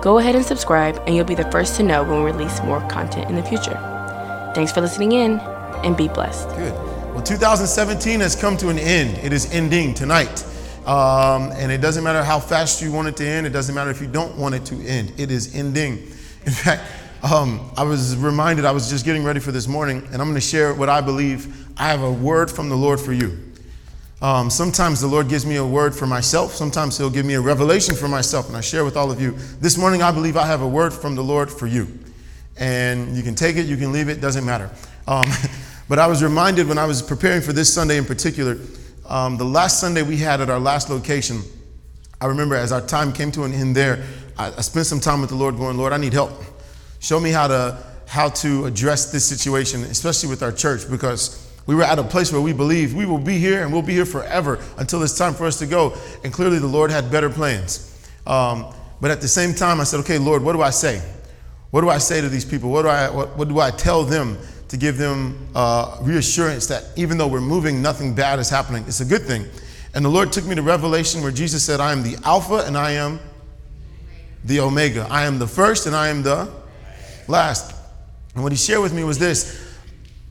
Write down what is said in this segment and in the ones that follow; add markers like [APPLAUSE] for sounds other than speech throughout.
go ahead and subscribe, and you'll be the first to know when we release more content in the future. Thanks for listening in, and be blessed. Good. Well, 2017 has come to an end. It is ending tonight. Um, and it doesn't matter how fast you want it to end, it doesn't matter if you don't want it to end. It is ending. [LAUGHS] In fact, um, I was reminded, I was just getting ready for this morning, and I'm going to share what I believe. I have a word from the Lord for you. Um, sometimes the Lord gives me a word for myself. Sometimes He'll give me a revelation for myself, and I share with all of you. This morning, I believe I have a word from the Lord for you. And you can take it, you can leave it, doesn't matter. Um, [LAUGHS] but I was reminded when I was preparing for this Sunday in particular, um, the last Sunday we had at our last location, I remember as our time came to an end there, I, I spent some time with the Lord going, Lord, I need help. Show me how to how to address this situation, especially with our church, because we were at a place where we believe we will be here and we'll be here forever until it's time for us to go. And clearly, the Lord had better plans. Um, but at the same time, I said, okay, Lord, what do I say? What do I say to these people? What do I, what, what do I tell them to give them uh, reassurance that even though we're moving, nothing bad is happening? It's a good thing. And the Lord took me to Revelation where Jesus said, I am the Alpha and I am the Omega. I am the first and I am the last. And what he shared with me was this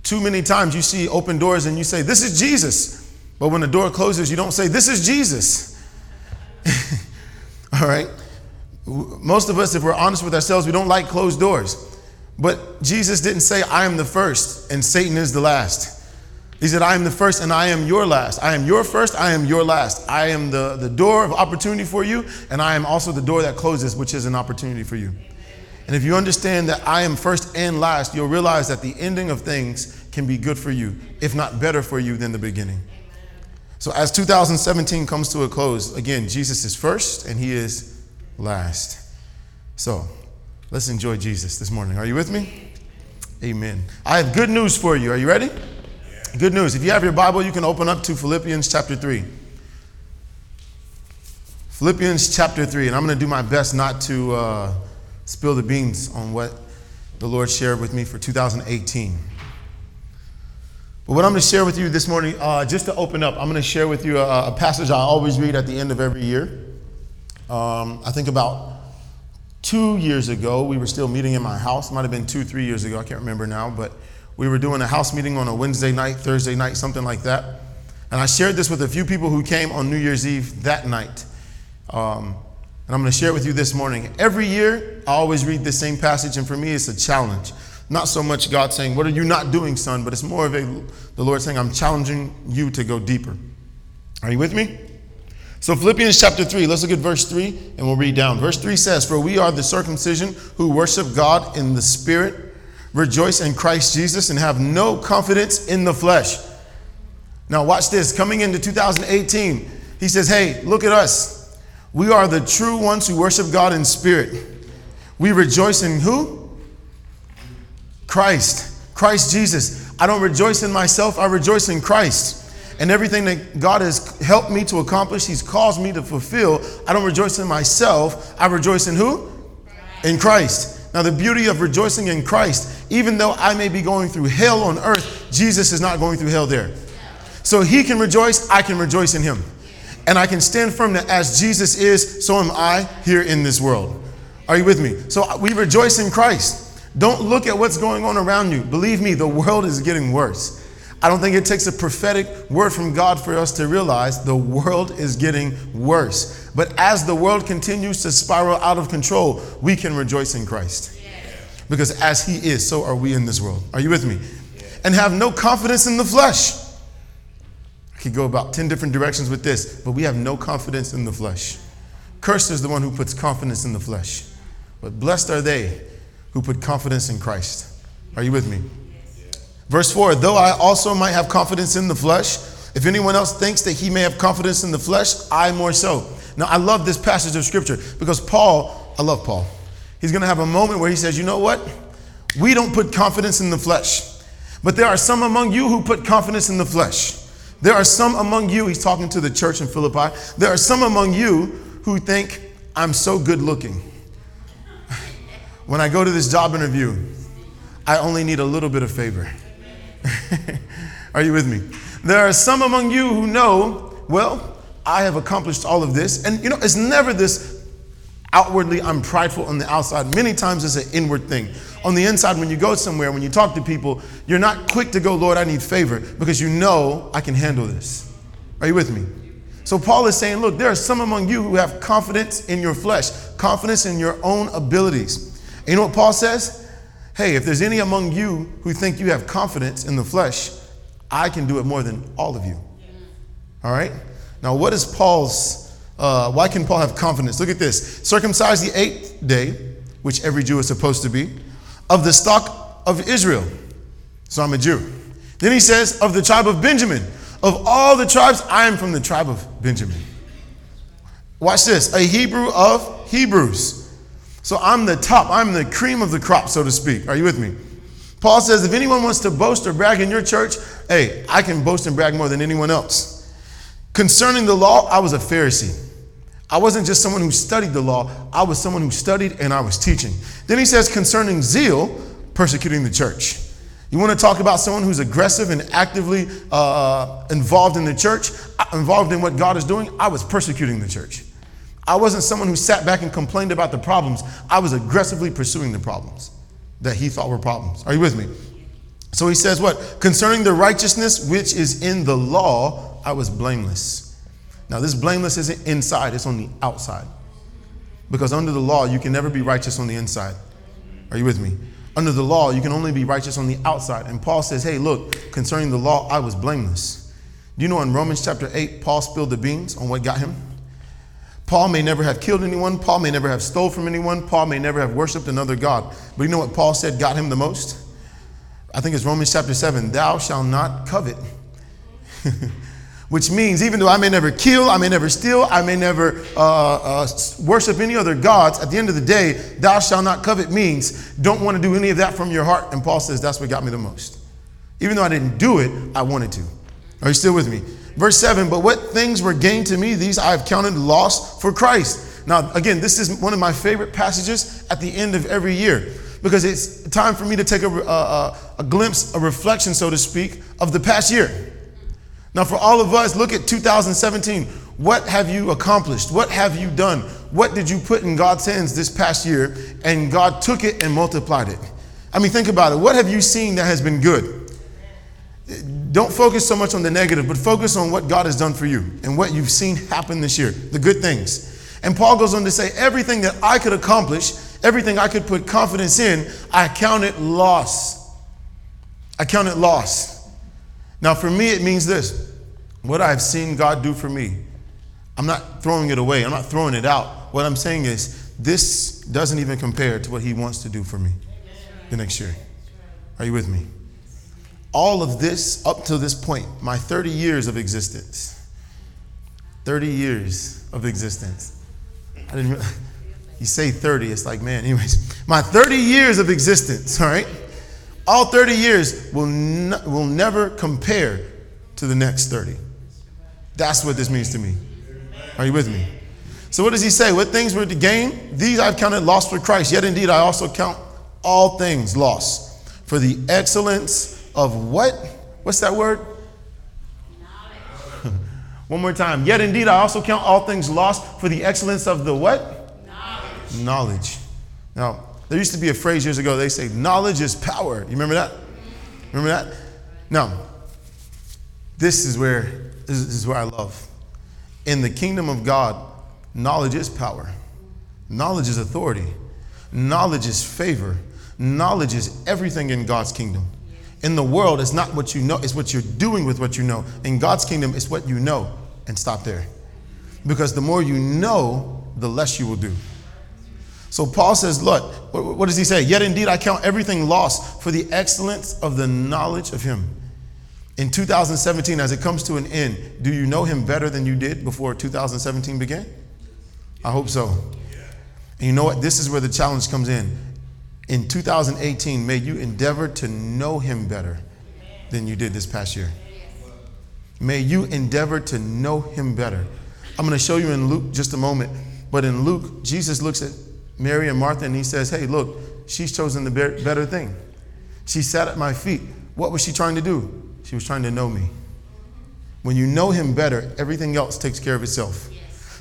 too many times you see open doors and you say, This is Jesus. But when the door closes, you don't say, This is Jesus. [LAUGHS] All right? Most of us, if we're honest with ourselves, we don't like closed doors. But Jesus didn't say, I am the first and Satan is the last. He said, I am the first and I am your last. I am your first, I am your last. I am the, the door of opportunity for you, and I am also the door that closes, which is an opportunity for you. And if you understand that I am first and last, you'll realize that the ending of things can be good for you, if not better for you than the beginning. So as 2017 comes to a close, again, Jesus is first and he is last. So let's enjoy Jesus this morning. Are you with me? Amen. I have good news for you. Are you ready? Good news. If you have your Bible, you can open up to Philippians chapter 3. Philippians chapter 3. And I'm going to do my best not to. Uh, spill the beans on what the Lord shared with me for 2018. But what I'm going to share with you this morning, uh, just to open up, I'm going to share with you a, a, passage I always read at the end of every year. Um, I think about two years ago, we were still meeting in my house. Might have been two, three years ago. I can't remember now. But we were doing a house meeting on a Wednesday night, Thursday night, something like that. And I shared this with a few people who came on New Year's Eve that night. Um, and I'm going to share it with you this morning. Every year, I always read the same passage, and for me, it's a challenge. Not so much God saying, What are you not doing, son? But it's more of a, the Lord saying, I'm challenging you to go deeper. Are you with me? So, Philippians chapter 3, let's look at verse 3 and we'll read down. Verse 3 says, For we are the circumcision who worship God in the Spirit, rejoice in Christ Jesus, and have no confidence in the flesh. Now, watch this. Coming into 2018, he says, Hey, look at us. We are the true ones who worship God in spirit. We rejoice in who? Christ. Christ Jesus. I don't rejoice in myself, I rejoice in Christ. And everything that God has helped me to accomplish, He's caused me to fulfill. I don't rejoice in myself, I rejoice in who? In Christ. Now, the beauty of rejoicing in Christ, even though I may be going through hell on earth, Jesus is not going through hell there. So He can rejoice, I can rejoice in Him. And I can stand firm that as Jesus is, so am I here in this world. Are you with me? So we rejoice in Christ. Don't look at what's going on around you. Believe me, the world is getting worse. I don't think it takes a prophetic word from God for us to realize the world is getting worse. But as the world continues to spiral out of control, we can rejoice in Christ. Because as He is, so are we in this world. Are you with me? And have no confidence in the flesh. Could go about 10 different directions with this, but we have no confidence in the flesh. Cursed is the one who puts confidence in the flesh, but blessed are they who put confidence in Christ. Are you with me? Verse 4 Though I also might have confidence in the flesh, if anyone else thinks that he may have confidence in the flesh, I more so. Now, I love this passage of scripture because Paul, I love Paul. He's going to have a moment where he says, You know what? We don't put confidence in the flesh. But there are some among you who put confidence in the flesh. There are some among you, he's talking to the church in Philippi, there are some among you who think, I'm so good looking. when I go to this job interview, I only need a little bit of favor. [LAUGHS] are you with me? There are some among you who know, well, I have accomplished all of this. And you know, it's never this outwardly, I'm prideful on the outside. Many times it's an inward thing. On the inside, when you go somewhere, when you talk to people, you're not quick to go, Lord, I need favor, because you know I can handle this. Are you with me? So Paul is saying, look, there are some among you who have confidence in your flesh, confidence in your own abilities. And you know what Paul says? Hey, if there's any among you who think you have confidence in the flesh, I can do it more than all of you. All right? Now, what is Paul's, uh, why can Paul have confidence? Look at this. Circumcised the eighth day, which every Jew is supposed to be, of the stock of Israel. So I'm a Jew. Then he says, of the tribe of Benjamin. Of all the tribes, I am from the tribe of Benjamin. Watch this a Hebrew of Hebrews. So I'm the top, I'm the cream of the crop, so to speak. Are you with me? Paul says, if anyone wants to boast or brag in your church, hey, I can boast and brag more than anyone else. Concerning the law, I was a Pharisee. I wasn't just someone who studied the law, I was someone who studied and I was teaching. Then he says, concerning zeal, persecuting the church. You want to talk about someone who's aggressive and actively uh, involved in the church, uh, involved in what God is doing? I was persecuting the church. I wasn't someone who sat back and complained about the problems. I was aggressively pursuing the problems that he thought were problems. Are you with me? So he says, What? Concerning the righteousness which is in the law, I was blameless. Now, this blameless isn't inside, it's on the outside. Because under the law, you can never be righteous on the inside. Are you with me? Under the law, you can only be righteous on the outside. And Paul says, hey, look, concerning the law, I was blameless. Do you know in Romans chapter 8, Paul spilled the beans on what got him? Paul may never have killed anyone. Paul may never have stole from anyone. Paul may never have worshiped another God. But you know what Paul said got him the most? I think it's Romans chapter 7 Thou shalt not covet. [LAUGHS] which means even though I may never kill, I may never steal, I may never uh, uh, worship any other gods, at the end of the day, thou shalt not covet means don't want to do any of that from your heart. And Paul says that's what got me the most. Even though I didn't do it, I wanted to. Are you still with me? Verse 7 But what things were gained to me, these I have counted loss for Christ. Now, again, this is one of my favorite passages at the end of every year because it's time for me to take a, a, a glimpse, a reflection, so to speak, of the past year. Now, for all of us, look at 2017. What have you accomplished? What have you done? What did you put in God's hands this past year and God took it and multiplied it? I mean, think about it. What have you seen that has been good? Don't focus so much on the negative, but focus on what God has done for you and what you've seen happen this year, the good things. And Paul goes on to say, everything that I could accomplish, everything I could put confidence in, I counted loss. I counted loss. Now, for me, it means this what I've seen God do for me, I'm not throwing it away, I'm not throwing it out. What I'm saying is, this doesn't even compare to what He wants to do for me the next year. Are you with me? All of this up to this point, my 30 years of existence, 30 years of existence. I didn't. [LAUGHS] You say 30, it's like, man, anyways. My 30 years of existence, all right? All 30 years will, will never compare to the next 30. That's what this means to me. Are you with me? So, what does he say? What things were to gain? These I've counted lost for Christ. Yet indeed, I also count all things lost for the excellence of what? What's that word? [LAUGHS] One more time. Yet indeed, I also count all things lost for the excellence of the what? Knowledge. Knowledge. Now, there used to be a phrase years ago, they say, knowledge is power. You remember that? Remember that? Now, this is where this is where I love. In the kingdom of God, knowledge is power. Knowledge is authority. Knowledge is favor. Knowledge is everything in God's kingdom. In the world, it's not what you know, it's what you're doing with what you know. In God's kingdom, it's what you know. And stop there. Because the more you know, the less you will do. So Paul says, Look, what does he say? Yet indeed I count everything lost for the excellence of the knowledge of him. In 2017, as it comes to an end, do you know him better than you did before 2017 began? I hope so. And you know what? This is where the challenge comes in. in 2018, may you endeavor to know him better than you did this past year. May you endeavor to know him better. I'm going to show you in Luke just a moment, but in Luke, Jesus looks at Mary and Martha and he says, Hey, look, she's chosen the better thing. She sat at my feet. What was she trying to do? She was trying to know me. When you know him better, everything else takes care of itself.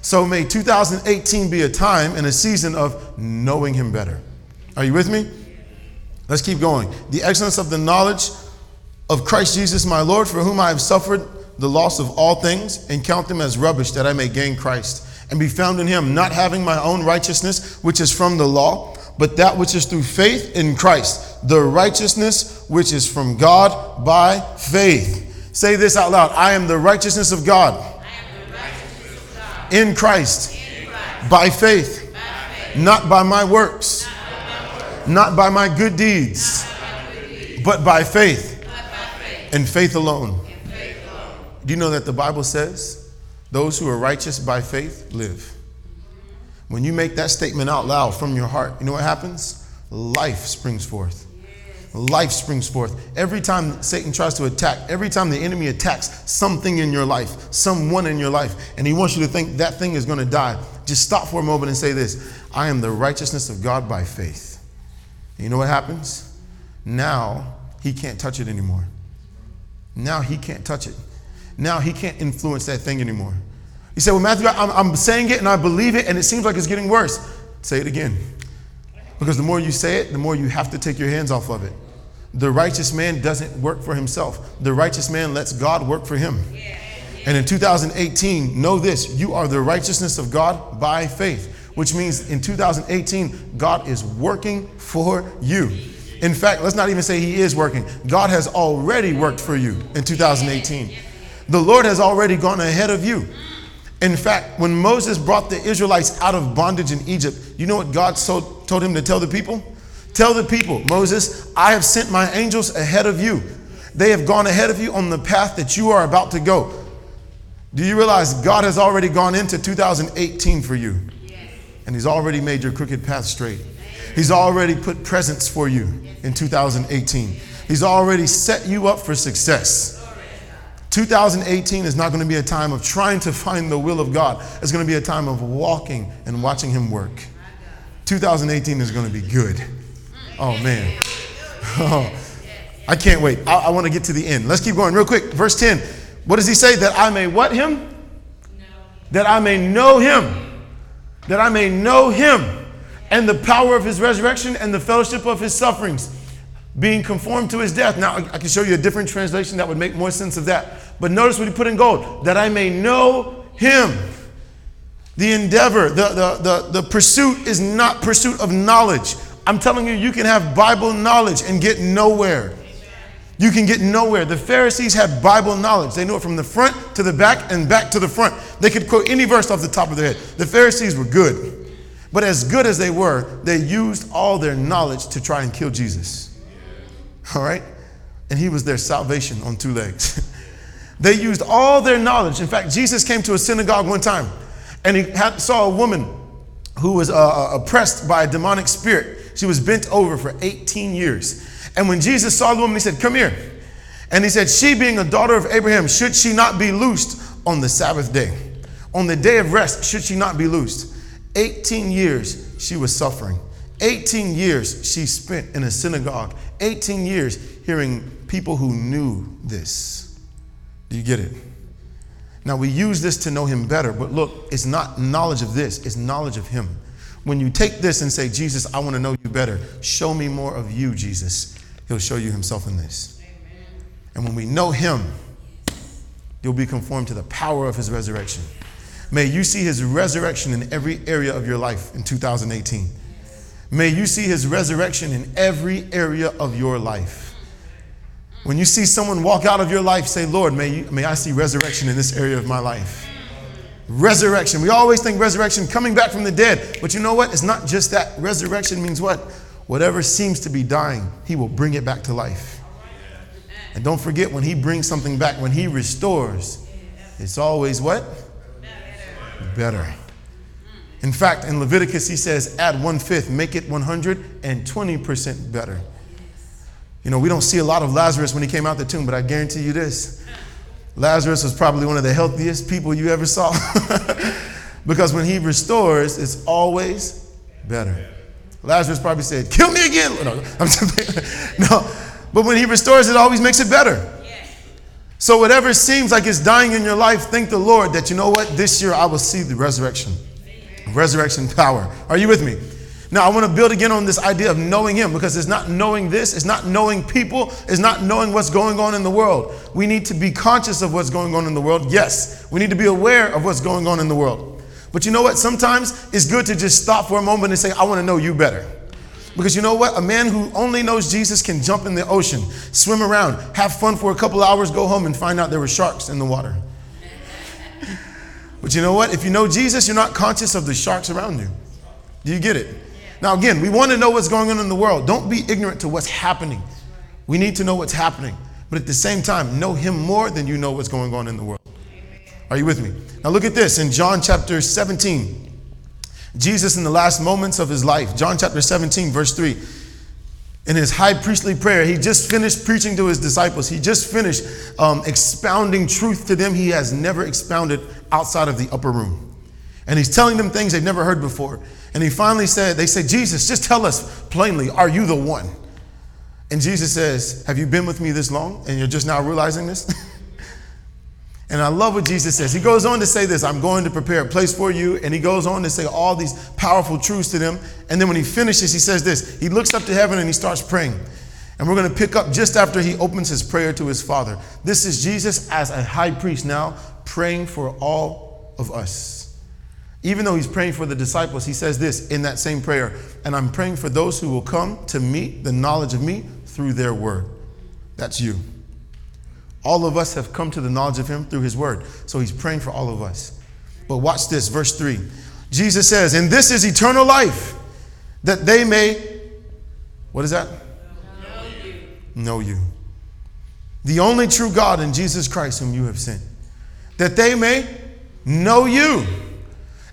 So may 2018 be a time and a season of knowing him better. Are you with me? Let's keep going. The excellence of the knowledge of Christ Jesus my Lord, for whom I have suffered the loss of all things, and count them as rubbish that I may gain Christ, and be found in him, not having my own righteousness, which is from the law, but that which is through faith in Christ, the righteousness which is from God by faith. Say this out loud I am the righteousness of God, righteousness of God. in Christ, In Christ. by faith, By faith. not by my works, not by my good deeds, but by faith, by faith. and faith alone. In faith alone. Do you know that the Bible says those who are righteous by faith live? When you make that statement out loud from your heart, you know what happens? Life springs forth. Life springs forth. Every time Satan tries to attack, every time the enemy attacks something in your life, someone in your life, and he wants you to think that thing is going to die, just stop for a moment and say this I am the righteousness of God by faith. And you know what happens? Now he can't touch it anymore. Now he can't touch it. Now he can't influence that thing anymore. He said, Well, Matthew, I'm, I'm saying it and I believe it, and it seems like it's getting worse. Say it again. Because the more you say it, the more you have to take your hands off of it. The righteous man doesn't work for himself, the righteous man lets God work for him. And in 2018, know this you are the righteousness of God by faith, which means in 2018, God is working for you. In fact, let's not even say He is working. God has already worked for you in 2018. The Lord has already gone ahead of you. In fact, when Moses brought the Israelites out of bondage in Egypt, you know what God so, told him to tell the people? Tell the people, Moses, I have sent my angels ahead of you. They have gone ahead of you on the path that you are about to go. Do you realize God has already gone into 2018 for you? And He's already made your crooked path straight. He's already put presents for you in 2018. He's already set you up for success. 2018 is not going to be a time of trying to find the will of God. It's going to be a time of walking and watching Him work. 2018 is going to be good. Oh, man. Oh, [LAUGHS] I can't wait. I, I want to get to the end. Let's keep going real quick. Verse 10. What does he say? That I may what him? That I may know him. That I may know him and the power of his resurrection and the fellowship of his sufferings, being conformed to his death. Now, I can show you a different translation that would make more sense of that. But notice what he put in gold that I may know him. The endeavor, the, the, the, the pursuit is not pursuit of knowledge. I'm telling you, you can have Bible knowledge and get nowhere. You can get nowhere. The Pharisees had Bible knowledge. They knew it from the front to the back and back to the front. They could quote any verse off the top of their head. The Pharisees were good. But as good as they were, they used all their knowledge to try and kill Jesus. All right? And he was their salvation on two legs. [LAUGHS] they used all their knowledge. In fact, Jesus came to a synagogue one time and he had, saw a woman who was uh, oppressed by a demonic spirit. She was bent over for 18 years. And when Jesus saw the woman, he said, Come here. And he said, She being a daughter of Abraham, should she not be loosed on the Sabbath day? On the day of rest, should she not be loosed? 18 years she was suffering. 18 years she spent in a synagogue. 18 years hearing people who knew this. Do you get it? Now we use this to know him better, but look, it's not knowledge of this, it's knowledge of him. When you take this and say, Jesus, I want to know you better, show me more of you, Jesus, he'll show you himself in this. And when we know him, you'll be conformed to the power of his resurrection. May you see his resurrection in every area of your life in 2018. May you see his resurrection in every area of your life. When you see someone walk out of your life, say, Lord, may, you, may I see resurrection in this area of my life. Resurrection. We always think resurrection coming back from the dead. But you know what? It's not just that. Resurrection means what? Whatever seems to be dying, he will bring it back to life. And don't forget, when he brings something back, when he restores, it's always what? Better. In fact, in Leviticus, he says, add one fifth, make it 120% better. You know, we don't see a lot of Lazarus when he came out the tomb, but I guarantee you this Lazarus was probably one of the healthiest people you ever saw. [LAUGHS] because when he restores, it's always better. Lazarus probably said, Kill me again. No, [LAUGHS] I'm just, no. But when he restores, it always makes it better. So, whatever seems like it's dying in your life, thank the Lord that you know what? This year I will see the resurrection. Resurrection power. Are you with me? Now, I want to build again on this idea of knowing Him because it's not knowing this, it's not knowing people, it's not knowing what's going on in the world. We need to be conscious of what's going on in the world. Yes, we need to be aware of what's going on in the world. But you know what? Sometimes it's good to just stop for a moment and say, I want to know you better. Because you know what? A man who only knows Jesus can jump in the ocean, swim around, have fun for a couple hours, go home and find out there were sharks in the water. But you know what? If you know Jesus, you're not conscious of the sharks around you. Do you get it? Now, again, we want to know what's going on in the world. Don't be ignorant to what's happening. We need to know what's happening. But at the same time, know Him more than you know what's going on in the world. Are you with me? Now, look at this in John chapter 17. Jesus, in the last moments of his life, John chapter 17, verse 3, in his high priestly prayer, he just finished preaching to his disciples. He just finished um, expounding truth to them he has never expounded outside of the upper room. And he's telling them things they've never heard before. And he finally said, They said, Jesus, just tell us plainly, are you the one? And Jesus says, Have you been with me this long and you're just now realizing this? [LAUGHS] and I love what Jesus says. He goes on to say this I'm going to prepare a place for you. And he goes on to say all these powerful truths to them. And then when he finishes, he says this He looks up to heaven and he starts praying. And we're going to pick up just after he opens his prayer to his Father. This is Jesus as a high priest now praying for all of us. Even though he's praying for the disciples, he says this in that same prayer And I'm praying for those who will come to meet the knowledge of me through their word. That's you. All of us have come to the knowledge of him through his word. So he's praying for all of us. But watch this, verse 3. Jesus says, And this is eternal life, that they may, what is that? Know you. Know you. The only true God in Jesus Christ, whom you have sent. That they may know you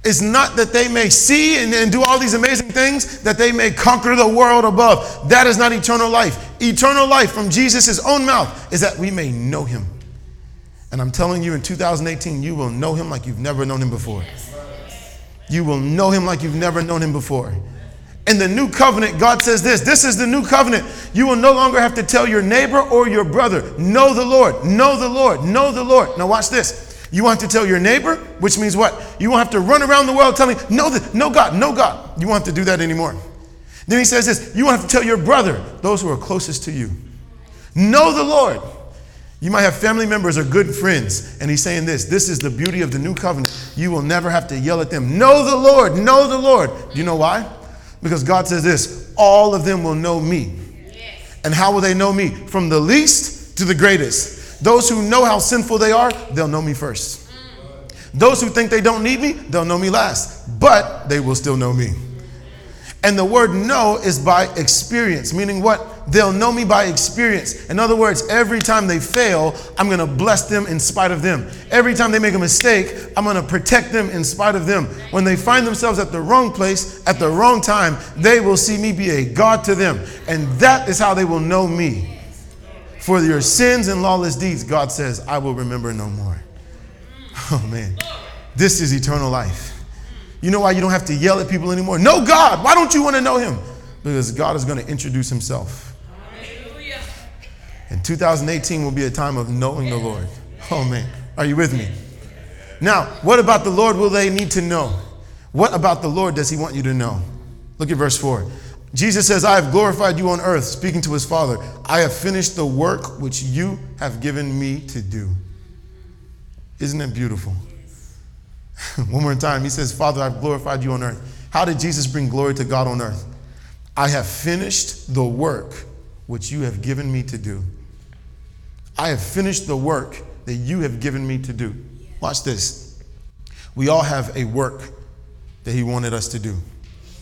it's not that they may see and, and, do all these amazing things, that they may conquer the world above. That is not eternal life. Eternal life from Jesus' own mouth is that we may know him. And I'm telling you, in 2018, you will know him like you've never known him before. You will know him like you've never known him before. In the new covenant, God says this this is the new covenant. You will no longer have to tell your neighbor or your brother, Know the Lord, know the Lord, know the Lord. Now, watch this. You want to tell your neighbor, which means what? You won't have to run around the world telling, no, no God, no God. You won't have to do that anymore. Then he says this you won't have to tell your brother, those who are closest to you. Know the Lord. You might have family members or good friends, and he's saying this this is the beauty of the new covenant. You will never have to yell at them, Know the Lord, know the Lord. Do you know why? Because God says this all of them will know me. And how will they know me? From the least to the greatest. Those who know how sinful they are, they'll know me first. Those who think they don't need me, they'll know me last, but they will still know me. And the word know is by experience, meaning what? They'll know me by experience. In other words, every time they fail, I'm to bless them in spite of them. Every time they make a mistake, I'm to protect them in spite of them. When they find themselves at the wrong place, at the wrong time, they will see me be a God to them. And that is how they will know me. For your sins and lawless deeds, God says, I will remember no more. Oh, man. This is eternal life. You know why you don't have to yell at people anymore? No, God. Why don't you want to know Him? Because God is going to introduce Himself. And 2018 will be a time of knowing the Lord. Oh, man. Are you with me? Now, what about the Lord will they need to know? What about the Lord does He want you to know? Look at verse 4. Jesus says, I have glorified you on earth, speaking to his Father. I have finished the work which you have given me to do. Isn't it beautiful? [LAUGHS] One more time. He says, Father, I've glorified you on earth. How did Jesus bring glory to God on earth? I have finished the work which you have given me to do. I have finished the work that you have given me to do. Watch this. We all have a work that he wanted us to do.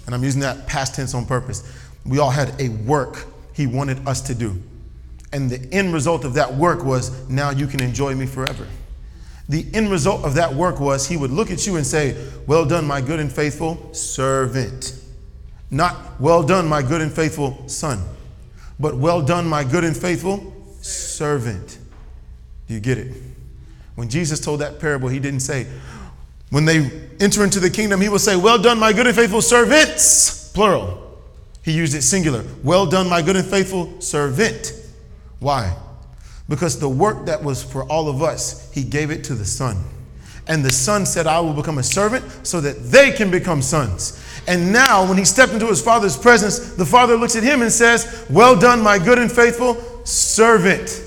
And I'm using that past tense on purpose. We all had a work he wanted us to do. And the end result of that work was now you can enjoy me forever. the end result of that work was he would look at you and say, Well done, my good and faithful servant. Not, Well done, my good and faithful son, but Well done, my good and faithful servant. Do you get it? When Jesus told that parable, he didn't say, When they enter into the kingdom, he will say, Well done, my good and faithful servants, plural. He used it singular. Well done, my good and faithful servant. Why? Because the work that was for all of us, he gave it to the Son. And the Son said, I will become a servant so that they can become sons. And now, when he stepped into his Father's presence, the Father looks at him and says, Well done, my good and faithful servant.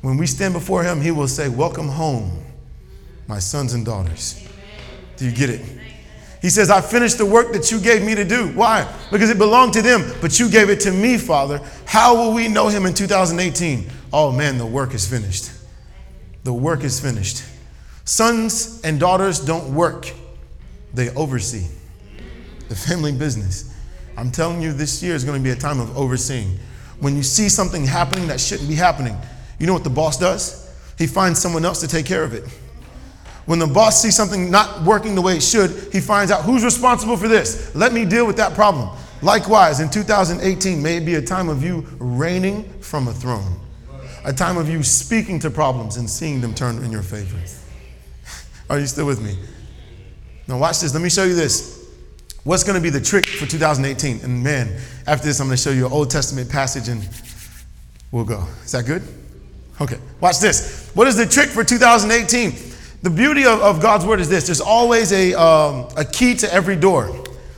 When we stand before him, he will say, Welcome home, my sons and daughters. Do you get it? He says, I finished the work that you gave me to do. Why? Because it belonged to them, but you gave it to me, Father. How will we know him in 2018? Oh man, the work is finished. The work is finished. Sons and daughters don't work, they oversee the family business. I'm telling you, this year is going to be a time of overseeing. When you see something happening that shouldn't be happening, you know what the boss does? He finds someone else to take care of it. When the boss sees something not working the way it should, he finds out who's responsible for this. Let me deal with that problem. Likewise, in 2018, may it be a time of you reigning from a throne, a time of you speaking to problems and seeing them turn in your favor. [LAUGHS] Are you still with me? Now, watch this. Let me show you this. What's going to be the trick for 2018? And man, after this, I'm going to show you an Old Testament passage and we'll go. Is that good? Okay, watch this. What is the trick for 2018? The beauty of, of God's word is this there's always a, um, a key to every door,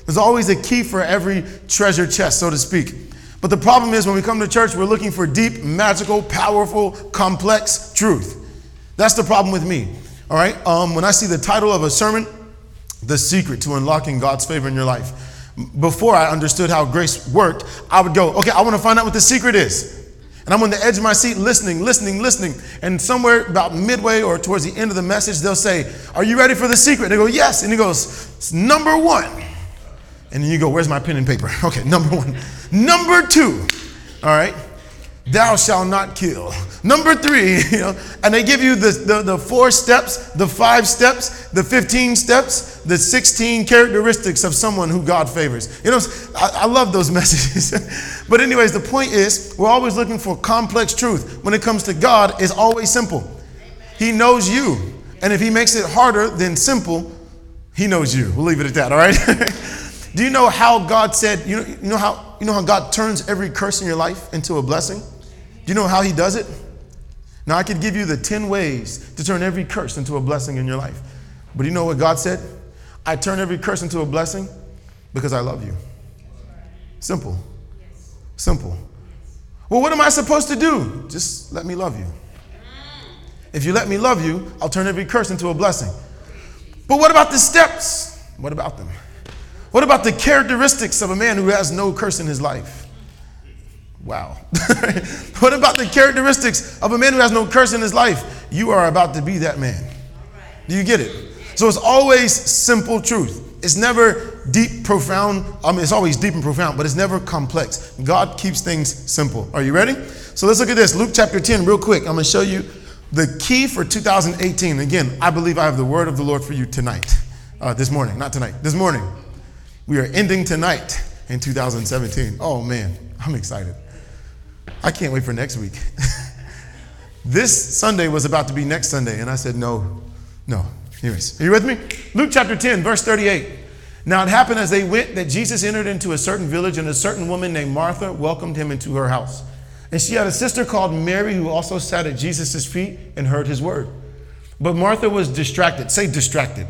there's always a key for every treasure chest, so to speak. But the problem is when we come to church, we're looking for deep, magical, powerful, complex truth. That's the problem with me. All right? Um, when I see the title of a sermon, The Secret to Unlocking God's Favor in Your Life, before I understood how grace worked, I would go, okay, I want to find out what the secret is. And I'm on the edge of my seat listening, listening, listening. And somewhere about midway or towards the end of the message, they'll say, Are you ready for the secret? They go, Yes. And he goes, number one. And then you go, Where's my pen and paper? [LAUGHS] Okay, number one. Number two, all right, thou shalt not kill. Number three, you [LAUGHS] know, and they give you the, the, the four steps, the five steps, the 15 steps, the 16 characteristics of someone who God favors. You know, I, I love those [LAUGHS] messages. but, anyways, the point is, we're always looking for complex truth. When it comes to God, it's always simple. He knows you. And if He makes it harder than simple, He knows you. We'll leave it at that, all right? [LAUGHS] Do you know how God said, you know, you know how you know how God turns every curse in your life into a blessing? Do you know how he does it? Now I could give you the 10 ways to turn every curse into a blessing in your life. But you know what God said? I turn every curse into a blessing because I love you. Simple. Simple. Well, what am I supposed to do? Just let me love you. If you let me love you, I'll turn every curse into a blessing. But what about the steps? What about them? What about the characteristics of a man who has no curse in his life? Wow. [LAUGHS] what about the characteristics of a man who has no curse in his life? You are about to be that man. Do you get it? So it's always simple truth. It's never deep, profound. I mean, it's always deep and profound, but it's never complex. God keeps things simple. Are you ready? So let's look at this. Luke chapter 10, real quick. I'm going to show you the key for 2018. Again, I believe I have the word of the Lord for you tonight, uh, this morning, not tonight, this morning. We are ending tonight in 2017. Oh man, I'm excited. I can't wait for next week. [LAUGHS] this Sunday was about to be next Sunday, and I said, no, no. Anyways, are you with me? Luke chapter 10, verse 38. Now it happened as they went that Jesus entered into a certain village, and a certain woman named Martha welcomed him into her house. And she had a sister called Mary who also sat at Jesus' feet and heard his word. But Martha was distracted. Say distracted.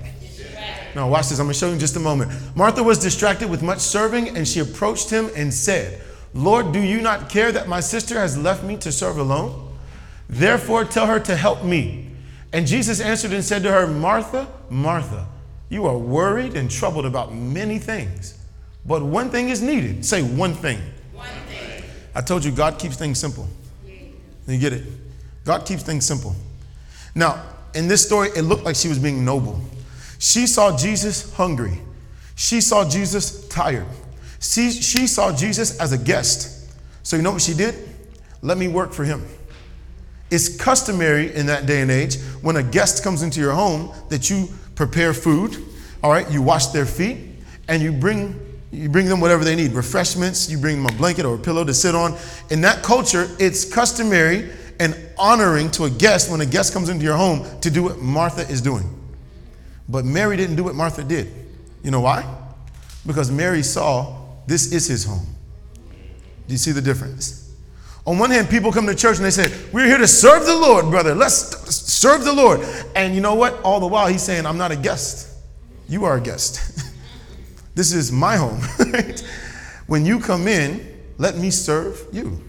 Now, watch this. I'm going to show you in just a moment. Martha was distracted with much serving, and she approached him and said, Lord, do you not care that my sister has left me to serve alone? Therefore, tell her to help me. And Jesus answered and said to her, Martha, Martha, you are worried and troubled about many things, but one thing is needed. Say one thing. One thing. I told you God keeps things simple. You get it? God keeps things simple. Now, in this story, it looked like she was being noble. She saw Jesus hungry. She saw Jesus tired. She, she saw Jesus as a guest. So you know what she did? Let me work for him. It's customary in that day and age when a guest comes into your home that you prepare food, all right? You wash their feet and you bring you bring them whatever they need, refreshments, you bring them a blanket or a pillow to sit on. In that culture, it's customary and honoring to a guest when a guest comes into your home to do what Martha is doing. But Mary didn't do what Martha did. You know why? Because Mary saw this is his home. Do you see the difference? On one hand, people come to church and they say, We're here to serve the Lord, brother. Let's serve the Lord. And you know what? All the while, he's saying, I'm not a guest. You are a guest. [LAUGHS] this is my home. [LAUGHS] when you come in, let me serve you.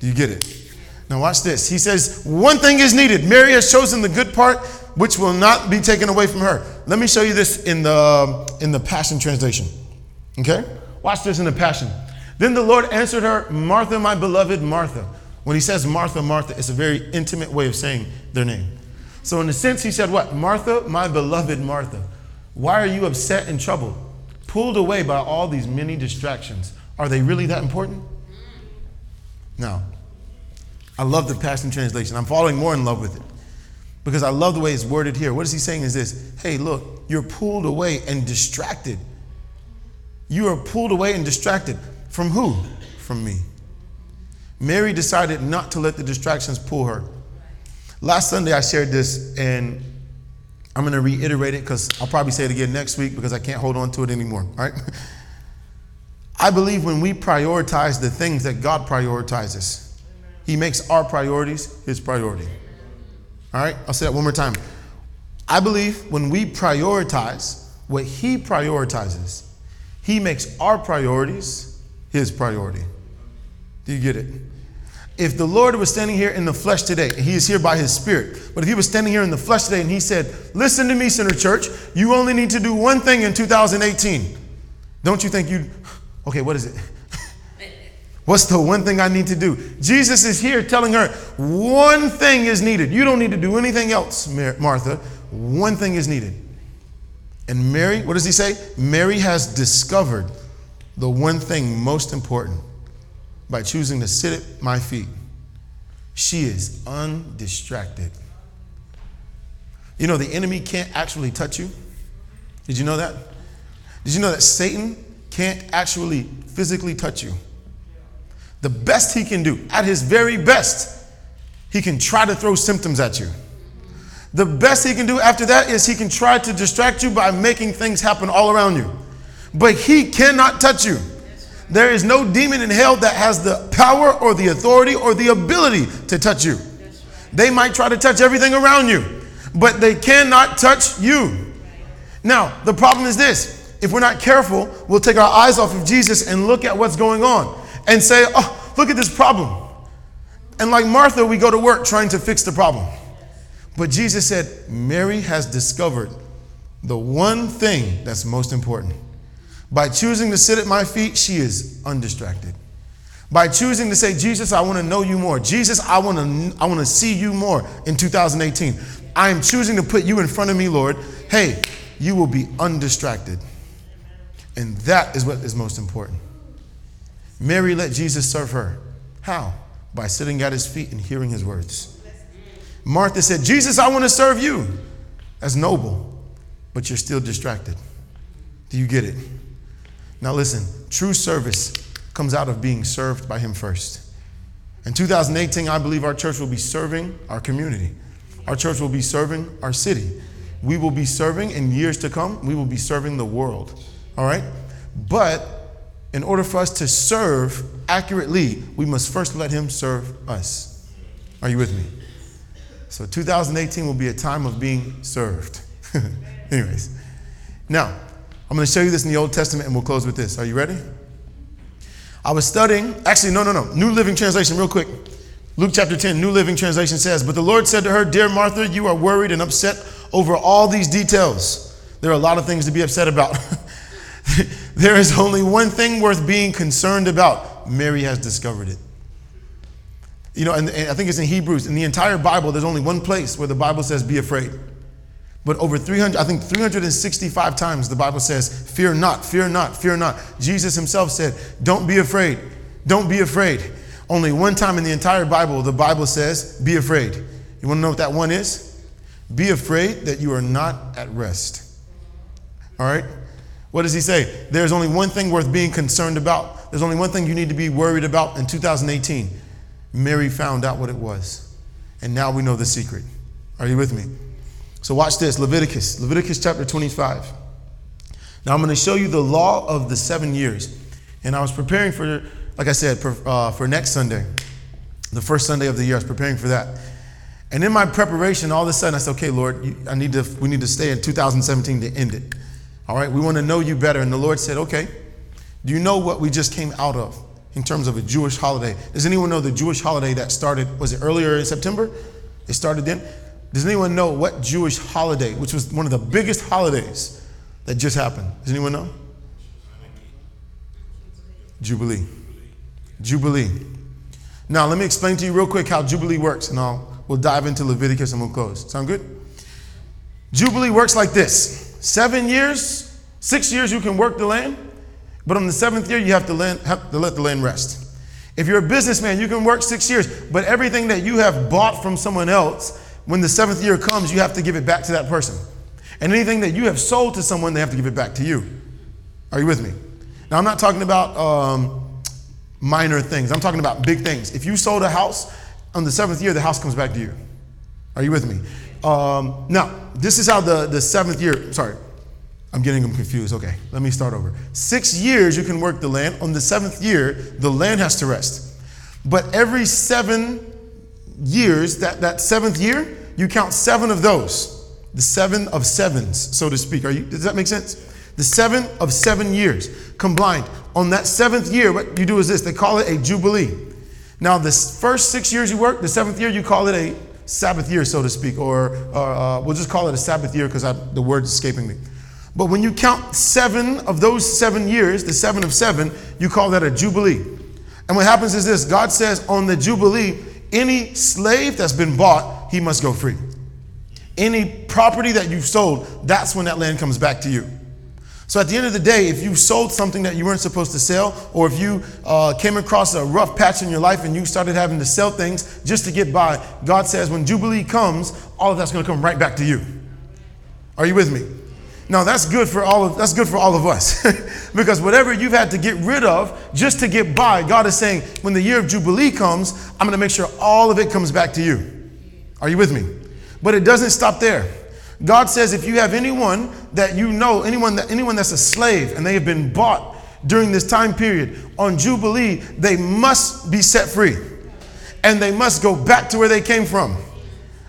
Do you get it? Now, watch this. He says, One thing is needed. Mary has chosen the good part, which will not be taken away from her. Let me show you this in the, um, in the Passion Translation. Okay? Watch this in the Passion. Then the Lord answered her, Martha, my beloved Martha. When he says Martha, Martha, it's a very intimate way of saying their name. So, in a sense, he said, What? Martha, my beloved Martha. Why are you upset and troubled? Pulled away by all these many distractions. Are they really that important? No. I love the Passion Translation. I'm falling more in love with it because I love the way it's worded here. What is he saying is this Hey, look, you're pulled away and distracted. You are pulled away and distracted. From who? From me. Mary decided not to let the distractions pull her. Last Sunday, I shared this, and I'm going to reiterate it because I'll probably say it again next week because I can't hold on to it anymore. All right? [LAUGHS] I believe when we prioritize the things that God prioritizes, He makes our priorities His priority. All right? I'll say that one more time. I believe when we prioritize what He prioritizes, He makes our priorities His priority. Do you get it? If the Lord was standing here in the flesh today, He is here by His Spirit, but if He was standing here in the flesh today and He said, Listen to me, Center Church, you only need to do one thing in 2018, don't you think you'd, okay, what is it? [LAUGHS] What's the one thing I need to do? Jesus is here telling her, one thing is needed. You don't need to do anything else, Martha. One thing is needed. And Mary, what does he say? Mary has discovered the one thing most important by choosing to sit at my feet. She is undistracted. You know, the enemy can't actually touch you. Did you know that? Did you know that Satan can't actually physically touch you? The best he can do, at his very best, he can try to throw symptoms at you. The best he can do after that is he can try to distract you by making things happen all around you. But he cannot touch you. There is no demon in hell that has the power or the authority or the ability to touch you. They might try to touch everything around you, but they cannot touch you. Now, the problem is this if we're not careful, we'll take our eyes off of Jesus and look at what's going on and say, oh, look at this problem. And like Martha, we go to work trying to fix the problem. But Jesus said, Mary has discovered the one thing that's most important. By choosing to sit at my feet, she is undistracted. By choosing to say, Jesus, I want to know you more. Jesus, I want to I want to see you more in 2018. I am choosing to put you in front of me, Lord. Hey, you will be undistracted. And that is what is most important. Mary let Jesus serve her. How? By sitting at his feet and hearing his words. Martha said, Jesus, I want to serve you. That's noble, but you're still distracted. Do you get it? Now, listen, true service comes out of being served by Him first. In 2018, I believe our church will be serving our community. Our church will be serving our city. We will be serving in years to come, we will be serving the world. All right? But in order for us to serve accurately, we must first let Him serve us. Are you with me? So 2018 will be a time of being served. [LAUGHS] Anyways, now, I'm going to show you this in the Old Testament and we'll close with this. Are you ready? I was studying, actually, no, no, no. New Living Translation, real quick. Luke chapter 10, New Living Translation says, But the Lord said to her, Dear Martha, you are worried and upset over all these details. There are a lot of things to be upset about. [LAUGHS] there is only one thing worth being concerned about. Mary has discovered it. You know, and, and I think it's in Hebrews. In the entire Bible, there's only one place where the Bible says, Be afraid. But over 300, I think 365 times the Bible says, Fear not, fear not, fear not. Jesus himself said, Don't be afraid, don't be afraid. Only one time in the entire Bible, the Bible says, be afraid. You want to know what that one is? Be afraid that you are not at rest. All right? What does he say? There's only one thing worth being concerned about. There's only one thing you need to be worried about in 2018. Mary found out what it was. And now we know the secret. Are you with me? So watch this Leviticus, Leviticus chapter 25. Now I'm going to show you the law of the seven years. And I was preparing for, like I said, for, uh, for next Sunday, the first Sunday of the year. I was preparing for that. And in my preparation, all of a sudden I said, okay, Lord, I need to, we need to stay in 2017 to end it. All right, we want to know you better. And the Lord said, okay, do you know what we just came out of in terms of a Jewish holiday? Does anyone know the Jewish holiday that started, was it earlier in September? It started then? Does anyone know what Jewish holiday, which was one of the biggest holidays that just happened? Does anyone know? Jubilee. Jubilee. Now, let me explain to you real quick how Jubilee works, and I'll, we'll dive into Leviticus and we'll close. Sound good? Jubilee works like this seven years, six years you can work the land, but on the seventh year you have to, land, have to let the land rest. If you're a businessman, you can work six years, but everything that you have bought from someone else, when the seventh year comes, you have to give it back to that person. And anything that you have sold to someone, they have to give it back to you. Are you with me? Now, I'm not talking about um, minor things, I'm talking about big things. If you sold a house, on the seventh year, the house comes back to you. Are you with me? Um, now, this is how the, the seventh year, sorry, I'm getting them confused. Okay, let me start over. Six years you can work the land. On the seventh year, the land has to rest. But every seven years, that, that seventh year, you count seven of those. The seven of sevens, so to speak. Are you, does that make sense? The seven of seven years combined. On that seventh year, what you do is this they call it a jubilee. Now, the first six years you work, the seventh year, you call it a Sabbath year, so to speak, or uh, we'll just call it a Sabbath year because the word's escaping me. But when you count seven of those seven years, the seven of seven, you call that a jubilee. And what happens is this God says on the jubilee, any slave that's been bought, he must go free. Any property that you've sold, that's when that land comes back to you. So at the end of the day, if you sold something that you weren't supposed to sell, or if you uh, came across a rough patch in your life and you started having to sell things just to get by, God says when Jubilee comes, all of that's going to come right back to you. Are you with me? Now that's good for all of that's good for all of us. [LAUGHS] because whatever you've had to get rid of just to get by, God is saying, when the year of Jubilee comes, I'm to make sure all of it comes back to you. Are you with me? But it doesn't stop there. God says if you have anyone that you know, anyone that anyone that's a slave and they have been bought during this time period on Jubilee, they must be set free. And they must go back to where they came from.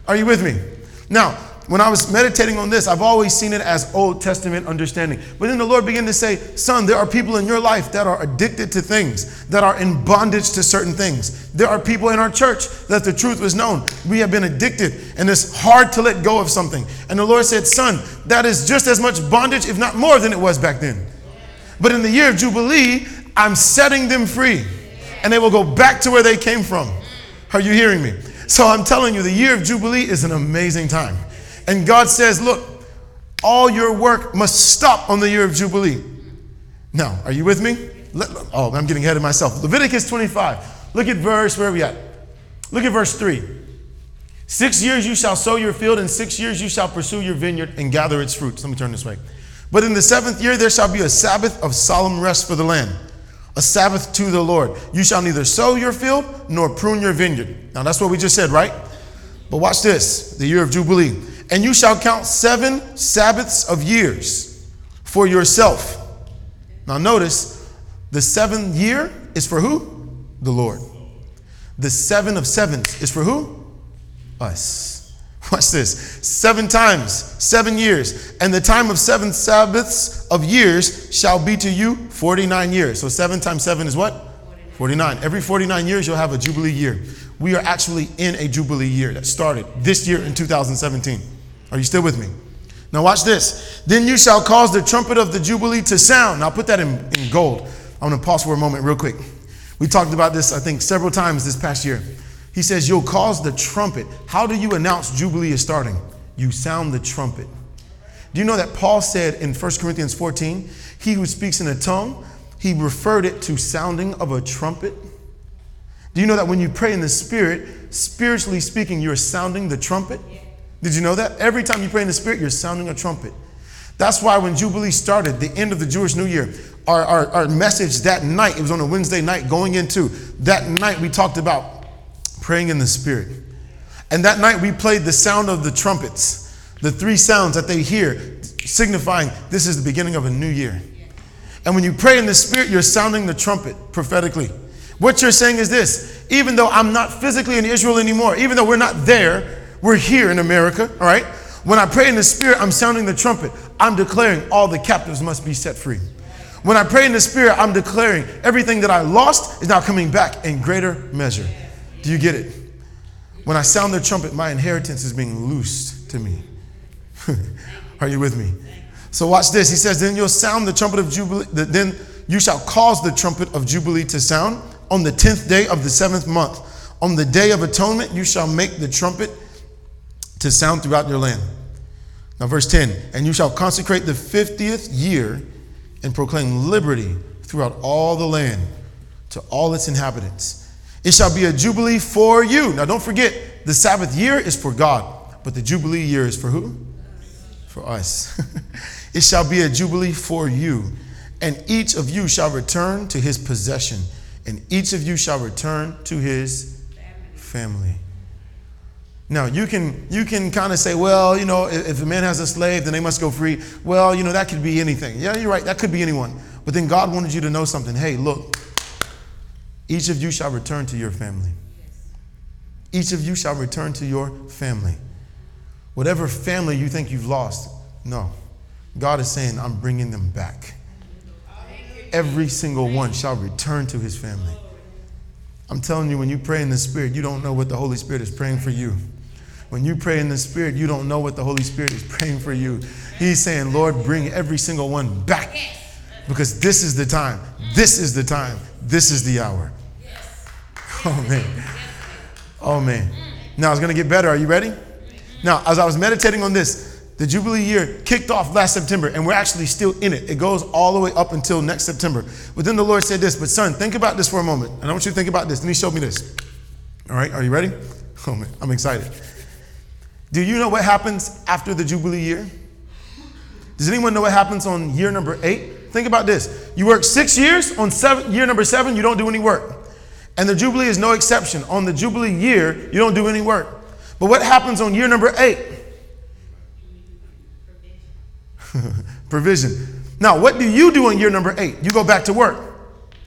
Are you with me? Now, when I was meditating on this, I've always seen it as Old Testament understanding. But then the Lord began to say, Son, there are people in your life that are addicted to things, that are in bondage to certain things. There are people in our church that the truth was known. We have been addicted, and it's hard to let go of something. And the Lord said, Son, that is just as much bondage, if not more, than it was back then. But in the year of Jubilee, I'm setting them free, and they will go back to where they came from. Are you hearing me? So I'm telling you, the year of Jubilee is an amazing time. And God says, Look, all your work must stop on the year of Jubilee. Now, are you with me? Oh, I'm getting ahead of myself. Leviticus 25. Look at verse, where are we at? Look at verse 3. Six years you shall sow your field, and six years you shall pursue your vineyard and gather its fruits. Let me turn this way. But in the seventh year there shall be a Sabbath of solemn rest for the land, a Sabbath to the Lord. You shall neither sow your field nor prune your vineyard. Now that's what we just said, right? But watch this the year of Jubilee. And you shall count seven Sabbaths of years for yourself. Now, notice the seventh year is for who? The Lord. The seven of sevens is for who? Us. [LAUGHS] Watch this. Seven times, seven years. And the time of seven Sabbaths of years shall be to you 49 years. So, seven times seven is what? 49. Every 49 years, you'll have a Jubilee year. We are actually in a Jubilee year that started this year in 2017. Are you still with me? Now, watch this. Then you shall cause the trumpet of the Jubilee to sound. Now, put that in, in gold. I'm going to pause for a moment, real quick. We talked about this, I think, several times this past year. He says, You'll cause the trumpet. How do you announce Jubilee is starting? You sound the trumpet. Do you know that Paul said in 1 Corinthians 14, he who speaks in a tongue, he referred it to sounding of a trumpet? Do you know that when you pray in the Spirit, spiritually speaking, you're sounding the trumpet? Did you know that? Every time you pray in the Spirit, you're sounding a trumpet. That's why when Jubilee started, the end of the Jewish New Year, our, our, our message that night, it was on a Wednesday night going into, that night we talked about praying in the Spirit. And that night we played the sound of the trumpets, the three sounds that they hear, signifying this is the beginning of a new year. And when you pray in the Spirit, you're sounding the trumpet prophetically. What you're saying is this even though I'm not physically in Israel anymore, even though we're not there, we're here in America, all right? When I pray in the Spirit, I'm sounding the trumpet. I'm declaring all the captives must be set free. When I pray in the Spirit, I'm declaring everything that I lost is now coming back in greater measure. Do you get it? When I sound the trumpet, my inheritance is being loosed to me. [LAUGHS] Are you with me? So watch this. He says, Then you'll sound the trumpet of Jubilee. Then you shall cause the trumpet of Jubilee to sound on the tenth day of the seventh month. On the day of atonement, you shall make the trumpet to sound throughout your land. Now, verse 10 And you shall consecrate the fiftieth year and proclaim liberty throughout all the land to all its inhabitants. It shall be a jubilee for you. Now, don't forget, the Sabbath year is for God, but the jubilee year is for who? For us. [LAUGHS] it shall be a jubilee for you, and each of you shall return to his possession, and each of you shall return to his family. Now you can you can kind of say, well, you know, if, if a man has a slave, then they must go free. Well, you know, that could be anything. Yeah, you're right. That could be anyone. But then God wanted you to know something. Hey, look, each of you shall return to your family. Each of you shall return to your family. Whatever family you think you've lost, no. God is saying, I'm bringing them back. Every single one shall return to his family. I'm telling you, when you pray in the Spirit, you don't know what the Holy Spirit is praying for you. When you pray in the Spirit, you don't know what the Holy Spirit is praying for you. He's saying, Lord, bring every single one back because this is the time. This is the time. This is the hour. Oh, man. Oh, man. Now it's going to get better. Are you ready? Now, as I was meditating on this, the Jubilee year kicked off last September, and we're actually still in it. It goes all the way up until next September. But then the Lord said this, but son, think about this for a moment. And I want you to think about this. And he showed me this. All right, are you ready? Oh man, I'm excited. Do you know what happens after the Jubilee year? Does anyone know what happens on year number eight? Think about this. You work six years, on seven, year number seven, you don't do any work. And the Jubilee is no exception. On the Jubilee year, you don't do any work. But what happens on year number eight? [LAUGHS] Provision. Now, what do you do in year number eight? You go back to work,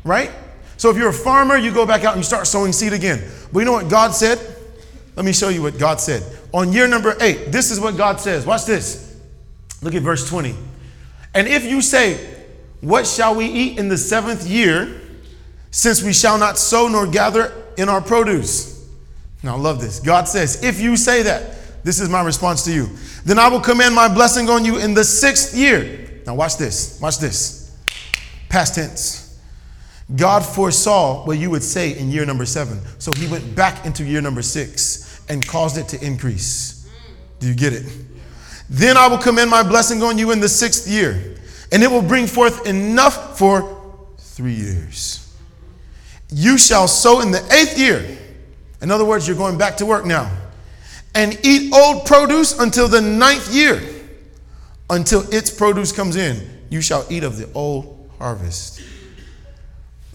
right? So if you're a farmer, you go back out and you start sowing seed again. But you know what God said? Let me show you what God said. On year number eight, this is what God says. Watch this. Look at verse 20. And if you say, What shall we eat in the seventh year, since we shall not sow nor gather in our produce? Now, I love this. God says, If you say that, this is my response to you. Then I will command my blessing on you in the sixth year. Now, watch this. Watch this. Past tense. God foresaw what you would say in year number seven. So he went back into year number six and caused it to increase. Do you get it? Then I will command my blessing on you in the sixth year, and it will bring forth enough for three years. You shall sow in the eighth year. In other words, you're going back to work now. And eat old produce until the ninth year. Until its produce comes in, you shall eat of the old harvest.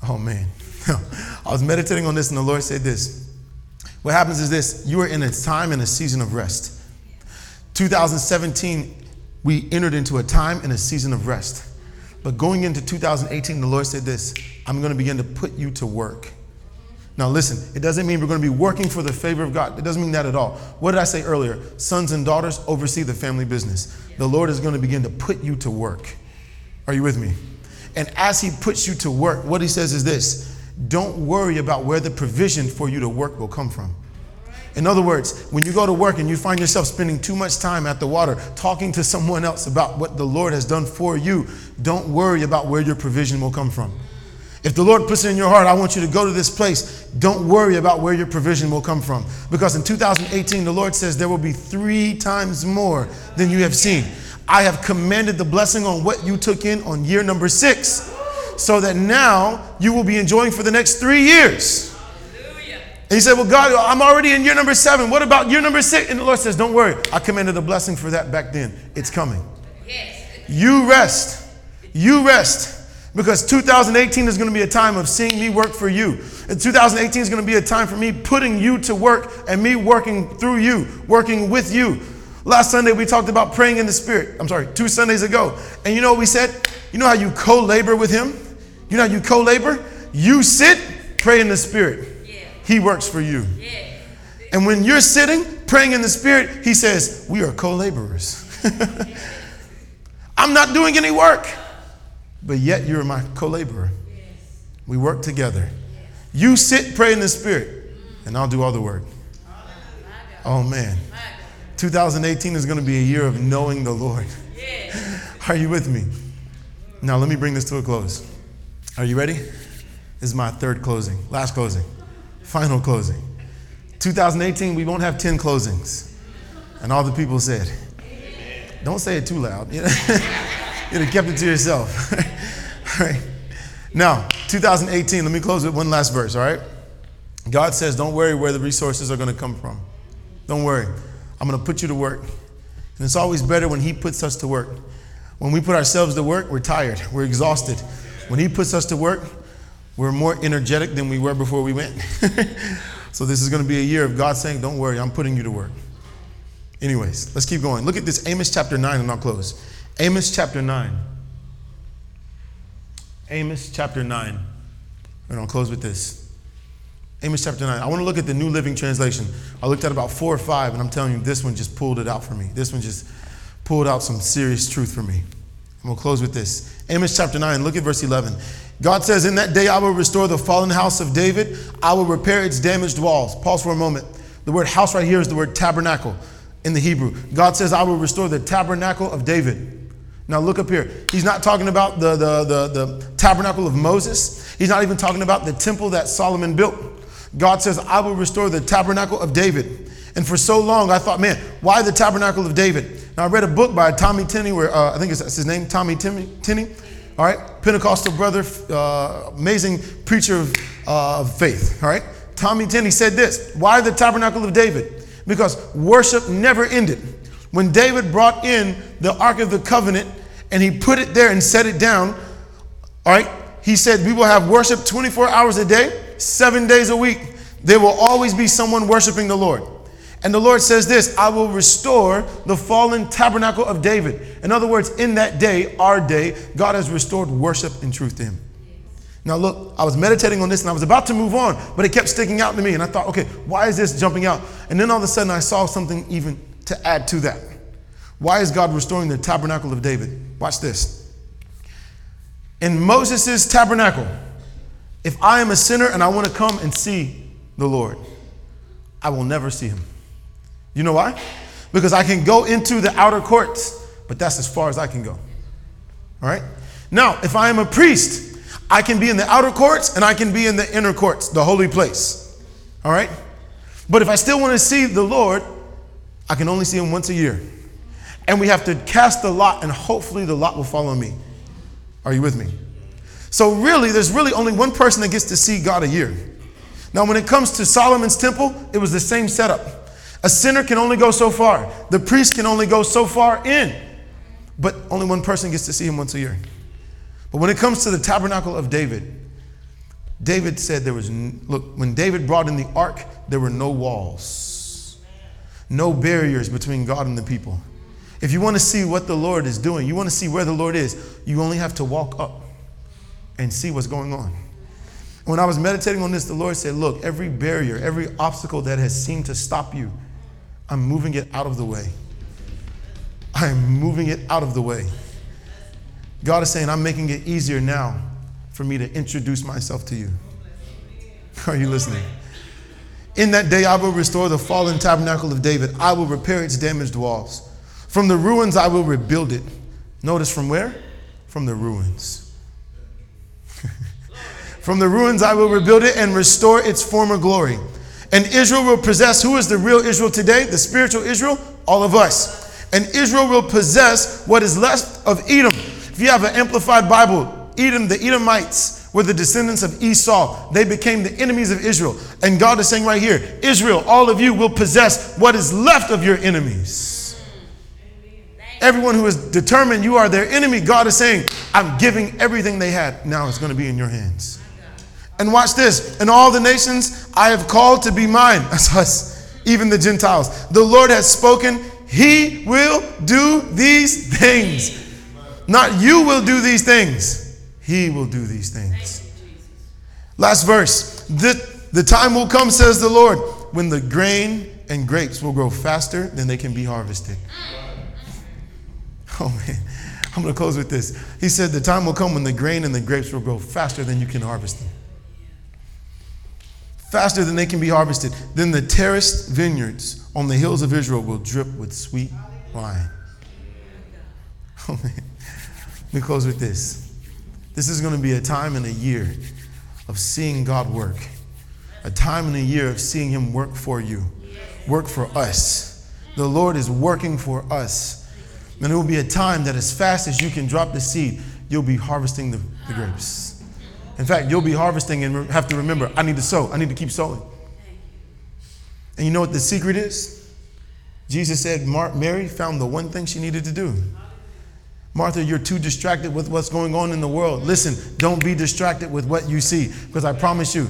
Oh man. [LAUGHS] I was meditating on this, and the Lord said this. What happens is this you are in a time and a season of rest. 2017, we entered into a time and a season of rest. But going into 2018, the Lord said this I'm going to begin to put you to work. Now, listen, it doesn't mean we're going to be working for the favor of God. It doesn't mean that at all. What did I say earlier? Sons and daughters oversee the family business. The Lord is going to begin to put you to work. Are you with me? And as He puts you to work, what He says is this don't worry about where the provision for you to work will come from. In other words, when you go to work and you find yourself spending too much time at the water talking to someone else about what the Lord has done for you, don't worry about where your provision will come from. If the Lord puts it in your heart, I want you to go to this place, don't worry about where your provision will come from. Because in 2018, the Lord says there will be three times more than you have seen. I have commanded the blessing on what you took in on year number six, so that now you will be enjoying for the next three years. And you say, Well, God, I'm already in year number seven. What about year number six? And the Lord says, Don't worry. I commanded a blessing for that back then. It's coming. You rest. You rest. Because 2018 is going to be a time of seeing me work for you. And 2018 is going to be a time for me putting you to work and me working through you, working with you. Last Sunday we talked about praying in the Spirit. I'm sorry, two Sundays ago. And you know what we said? You know how you co labor with Him? You know how you co labor? You sit, pray in the Spirit. He works for you. And when you're sitting, praying in the Spirit, He says, We are co laborers. [LAUGHS] I'm not doing any work, but yet you're my co laborer. We work together. You sit, pray in the Spirit, and I'll do all the work. Oh, man. 2018 is going to be a year of knowing the Lord. Are you with me? Now, let me bring this to a close. Are you ready? This is my third closing, last closing, final closing. 2018, we won't have 10 closings. And all the people said, don't say it too loud. [LAUGHS] You'd have kept it to yourself. [LAUGHS] all right. Now, 2018, let me close with one last verse, all right? God says, don't worry where the resources are going to come from. Don't worry. I'm going to put you to work. And it's always better when He puts us to work. When we put ourselves to work, we're tired, we're exhausted. When He puts us to work, we're more energetic than we were before we went. [LAUGHS] so, this is going to be a year of God saying, Don't worry, I'm putting you to work. Anyways, let's keep going. Look at this Amos chapter 9, and I'll close. Amos chapter 9. Amos chapter 9. And I'll close with this. Amos chapter 9. I want to look at the New Living Translation. I looked at about four or five, and I'm telling you, this one just pulled it out for me. This one just pulled out some serious truth for me. And we'll close with this. Amos chapter 9, look at verse 11. God says, In that day I will restore the fallen house of David, I will repair its damaged walls. Pause for a moment. The word house right here is the word tabernacle in the Hebrew. God says, I will restore the tabernacle of David. Now look up here. He's not talking about the, the, the, the, tabernacle of Moses. He's not even talking about the temple that Solomon built. God says, I will restore the tabernacle of David. And for so long, I thought, man, why the tabernacle of David? Now I read a book by Tommy Tenney, where uh, I think it's, his name, Tommy Tenney. All right, Pentecostal brother, uh, amazing preacher of, uh, of faith. All right, Tommy Tenney said this: Why the tabernacle of David? Because worship never ended. When David brought in the Ark of the Covenant and he put it there and set it down, all right, he said, We will have worship 24 hours a day, seven days a week. There will always be someone worshiping the Lord. And the Lord says this I will restore the fallen tabernacle of David. In other words, in that day, our day, God has restored worship and truth to him. Now, look, I was meditating on this and I was about to move on, but it kept sticking out to me. And I thought, okay, why is this jumping out? And then all of a sudden, I saw something even to add to that. Why is God restoring the tabernacle of David? Watch this. In Moses' tabernacle, if I am a sinner and I want to come and see the Lord, I will never see him. You know why? Because I can go into the outer courts, but that's as far as I can go. All right? Now, if I am a priest, I can be in the outer courts and I can be in the inner courts, the holy place. All right? But if I still want to see the Lord, I can only see him once a year. And we have to cast the lot, and hopefully the lot will follow me. Are you with me? So, really, there's really only one person that gets to see God a year. Now, when it comes to Solomon's temple, it was the same setup. A sinner can only go so far, the priest can only go so far in, but only one person gets to see him once a year. But when it comes to the tabernacle of David, David said there was, look, when David brought in the ark, there were no walls, no barriers between God and the people. If you want to see what the Lord is doing, you want to see where the Lord is, you only have to walk up and see what's going on. When I was meditating on this, the Lord said, Look, every barrier, every obstacle that has seemed to stop you, I'm moving it out of the way. I am moving it out of the way. God is saying, I'm making it easier now for me to introduce myself to you. [LAUGHS] Are you listening? In that day, I will restore the fallen tabernacle of David. I will repair its damaged walls. From the ruins, I will rebuild it. Notice from where? From the ruins. From the ruins, I will rebuild it and restore its former glory. And Israel will possess who is the real Israel today? The spiritual Israel? All of us. And Israel will possess what is left of Edom. If you have an amplified Bible, Edom, the Edomites were the descendants of Esau. They became the enemies of Israel. And God is saying right here Israel, all of you will possess what is left of your enemies. Everyone who is determined you are their enemy, God is saying, I'm giving everything they had. Now it's going to be in your hands. And watch this. And all the nations I have called to be mine. [LAUGHS] That's us, even the Gentiles. The Lord has spoken. He will do these things. Not you will do these things. He will do these things. Last verse. The, the time will come, says the Lord, when the grain and grapes will grow faster than they can be harvested. Oh man, I'm going to close with this. He said, The time will come when the grain and the grapes will grow faster than you can harvest them. Faster than they can be harvested. Then the terraced vineyards on the hills of Israel will drip with sweet wine. [LAUGHS] Oh man. Let me close with this. This is going to be a time and a year of seeing God work, a time and a year of seeing Him work for you, work for us. The Lord is working for us. And it will be a time that as fast as you can drop the seed, you'll be harvesting the, the grapes. In fact, you'll be harvesting and have to remember, I need to sow. I need to keep sowing. And you know what the secret is? Jesus said Mary found the one thing she needed to do. Martha, you're too distracted with what's going on in the world. Listen, don't be distracted with what you see, because I promise you,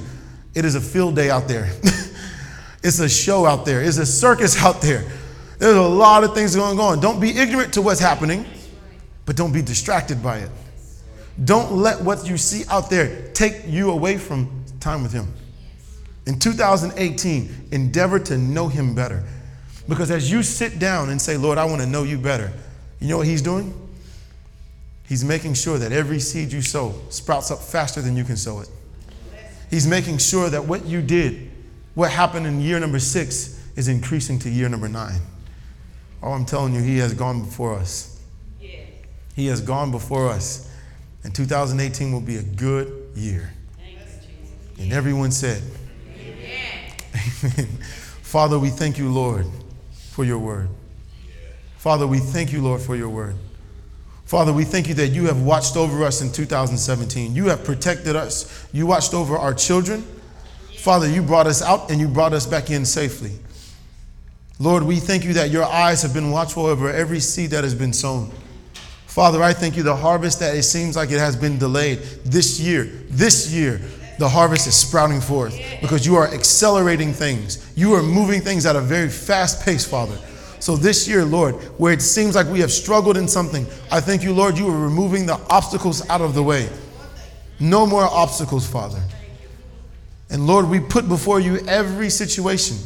it is a field day out there. [LAUGHS] it's a show out there. It's a circus out there. There's a lot of things going on. Don't be ignorant to what's happening, but don't be distracted by it. Don't let what you see out there take you away from time with Him. In 2018, endeavor to know Him better. Because as you sit down and say, Lord, I want to know you better, you know what He's doing? He's making sure that every seed you sow sprouts up faster than you can sow it. He's making sure that what you did, what happened in year number six, is increasing to year number nine. Oh, I'm telling you, He has gone before us. He has gone before us. And 2018 will be a good year. And everyone said, Amen. [LAUGHS] Father, we thank you, Lord, for your word. Father, we thank you, Lord, for your word. Father, we thank you that you have watched over us in 2017. You have protected us. You watched over our children. Father, you brought us out and you brought us back in safely. Lord, we thank you that your eyes have been watchful over every seed that has been sown. Father, I thank you the harvest that it seems like it has been delayed this year, this year, the harvest is sprouting forth because you are accelerating things. You are moving things at a very fast pace, Father. So this year, Lord, where it seems like we have struggled in something, I thank you, Lord, you are removing the obstacles out of the way. No more obstacles, Father. And Lord, we put before you every situation,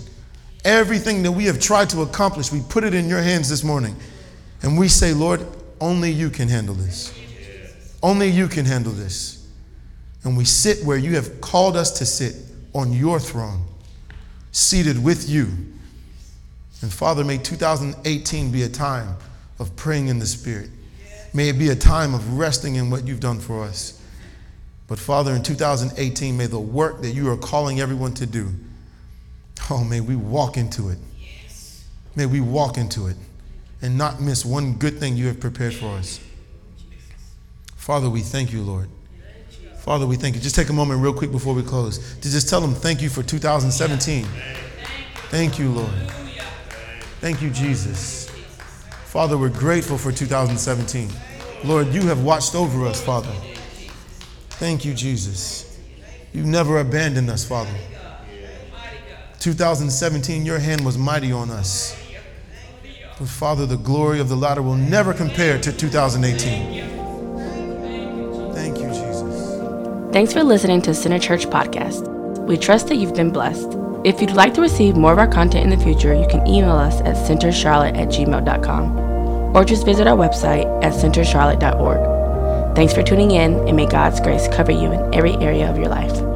everything that we have tried to accomplish, we put it in your hands this morning. And we say, Lord, only you can handle this. Only you can handle this. And we sit where you have called us to sit on your throne, seated with you and Father, may 2018 be a time of praying in the Spirit. May it be a time of resting in what you've done for us. But Father, in 2018, may the work that you are calling everyone to do, oh, may we walk into it. May we walk into it and not miss one good thing you have prepared for us. Father, we thank you, Lord. Father, we thank you. Just take a moment, real quick, before we close, to just tell them thank you for 2017. Thank you, Lord. Thank you, Jesus. Father, we're grateful for 2017. Lord, you have watched over us, Father. Thank you, Jesus. You never abandoned us, Father. 2017, your hand was mighty on us. But Father, the glory of the latter will never compare to 2018. Thank you, Jesus. Thanks for listening to Center Church Podcast. We trust that you've been blessed. If you'd like to receive more of our content in the future, you can email us at centercharlotte at gmail.com or just visit our website at centercharlotte.org. Thanks for tuning in, and may God's grace cover you in every area of your life.